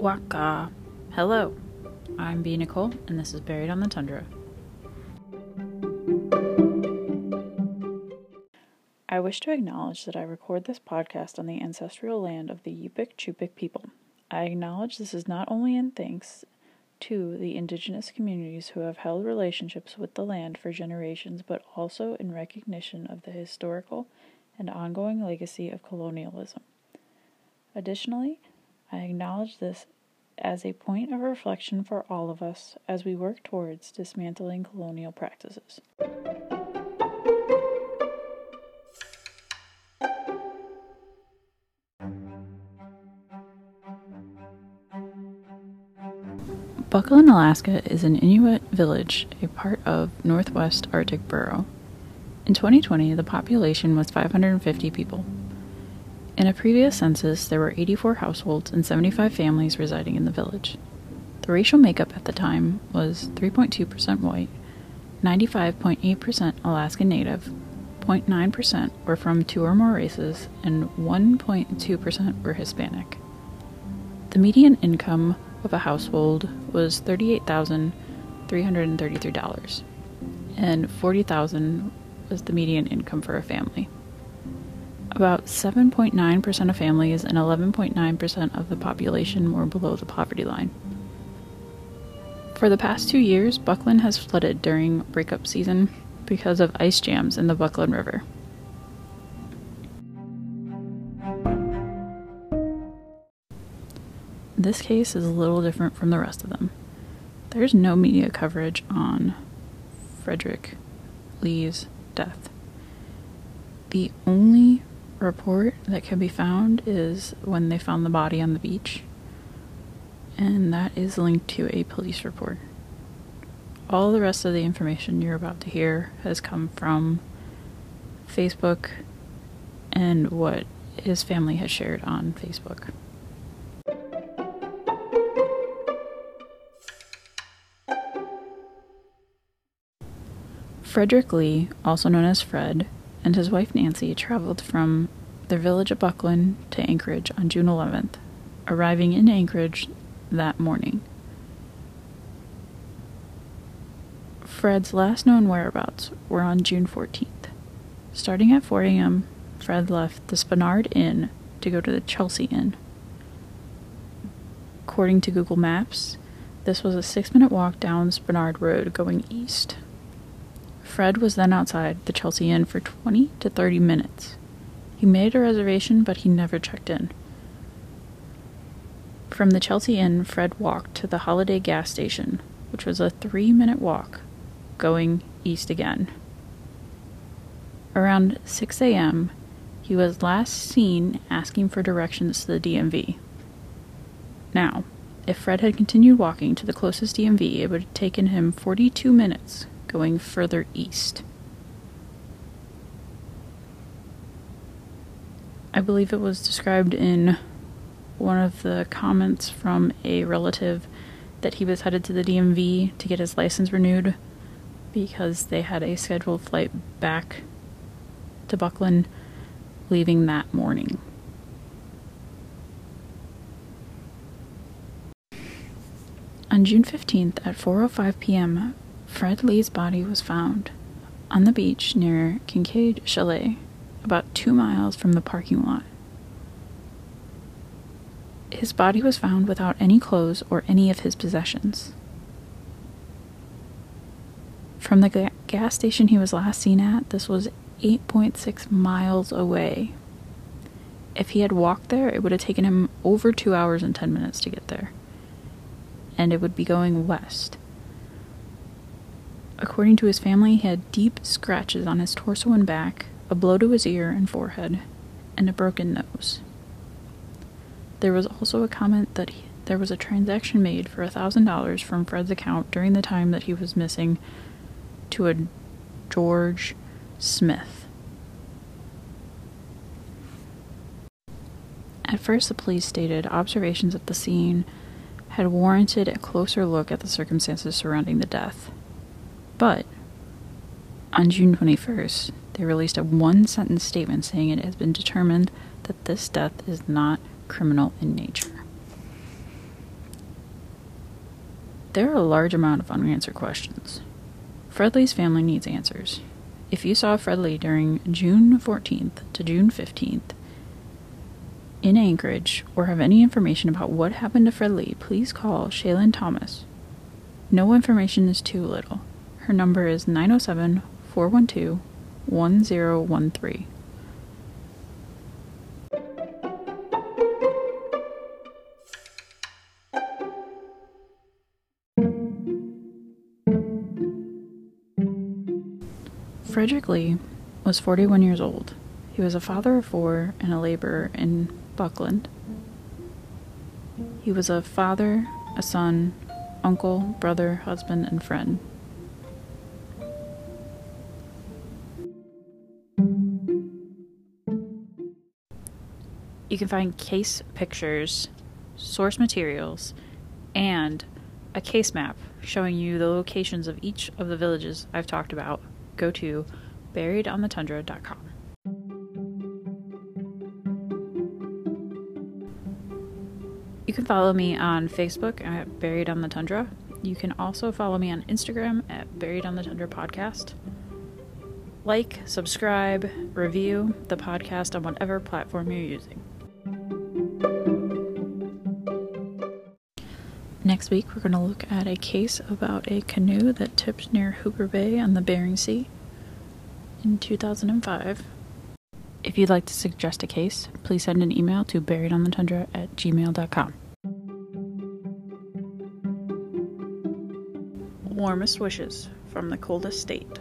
Waqaa. Hello, I'm B. Nicole, and this is Buried on the Tundra. I wish to acknowledge that I record this podcast on the ancestral land of the Yupik Cup'ik people. I acknowledge this is not only in thanks to the indigenous communities who have held relationships with the land for generations, but also in recognition of the historical and ongoing legacy of colonialism. Additionally, I acknowledge this as a point of reflection for all of us as we work towards dismantling colonial practices. Buckland, Alaska is an Inuit village, a part of Northwest Arctic Borough. In 2020, the population was 550 people. In a previous census, there were 84 households and 75 families residing in the village. The racial makeup at the time was 3.2% white, 95.8% Alaskan Native, 0.9% were from two or more races, and 1.2% were Hispanic. The median income of a household was $38,333, and 40,000 was the median income for a family. About 7.9% of families and 11.9% of the population were below the poverty line. For the past two years, Buckland has flooded during breakup season because of ice jams in the Buckland River. This case is a little different from the rest of them. There's no media coverage on Frederick Lee's death. The only report that can be found is when they found the body on the beach, and that is linked to a police report. All the rest of the information you're about to hear has come from Facebook and what his family has shared on Facebook. Frederick Lee, also known as Fred, and his wife Nancy traveled from their village of Buckland to Anchorage on June 11th, arriving in Anchorage that morning. Fred's last known whereabouts were on June 14th. Starting at 4 a.m., Fred left the Spenard Inn to go to the Chelsea Inn. According to Google Maps, this was a six minute walk down Spenard Road going east. Fred was then outside the Chelsea Inn for 20 to 30 minutes. He made a reservation, but he never checked in. From the Chelsea Inn, Fred walked to the Holiday gas station, which was a three minute walk, going east again. Around 6 a.m., he was last seen asking for directions to the DMV. Now, if Fred had continued walking to the closest DMV, it would have taken him 42 minutes going further east. I believe it was described in one of the comments from a relative that he was headed to the DMV to get his license renewed because they had a scheduled flight back to Buckland leaving that morning. On June 15th at 4:05 p.m., Fred Lee's body was found on the beach near Kincaid Chalet, about two miles from the parking lot. His body was found without any clothes or any of his possessions. From the ga- gas station he was last seen at, this was 8.6 miles away. If he had walked there, it would have taken him over two hours and 10 minutes to get there. And it would be going west. According to his family, he had deep scratches on his torso and back, a blow to his ear and forehead, and a broken nose. There was also a comment that he, there was a transaction made for $1,000 from Fred's account during the time that he was missing to a George Smith. At first, the police stated observations at the scene had warranted a closer look at the circumstances surrounding the death. But on June 21st, they released a one sentence statement saying it has been determined that this death is not criminal in nature. There are a large amount of unanswered questions. Fred Lee's family needs answers. If you saw Fred Lee during June 14th to June 15th in Anchorage or have any information about what happened to Fred Lee, please call Shaylin Thomas. No information is too little. Her number is 907 412 1013. Frederick Lee was 41 years old. He was a father of four and a laborer in Buckland. He was a father, a son, uncle, brother, husband, and friend. You can find case pictures, source materials, and a case map showing you the locations of each of the villages I've talked about go to buriedonthetundra.com. You can follow me on Facebook at Buried on the Tundra. You can also follow me on Instagram at Buried on the Tundra Podcast. Like, subscribe, review the podcast on whatever platform you're using. Next week, we're going to look at a case about a canoe that tipped near Hooper Bay on the Bering Sea in 2005. If you'd like to suggest a case, please send an email to buriedonthetundra at gmail.com. Warmest wishes from the coldest state.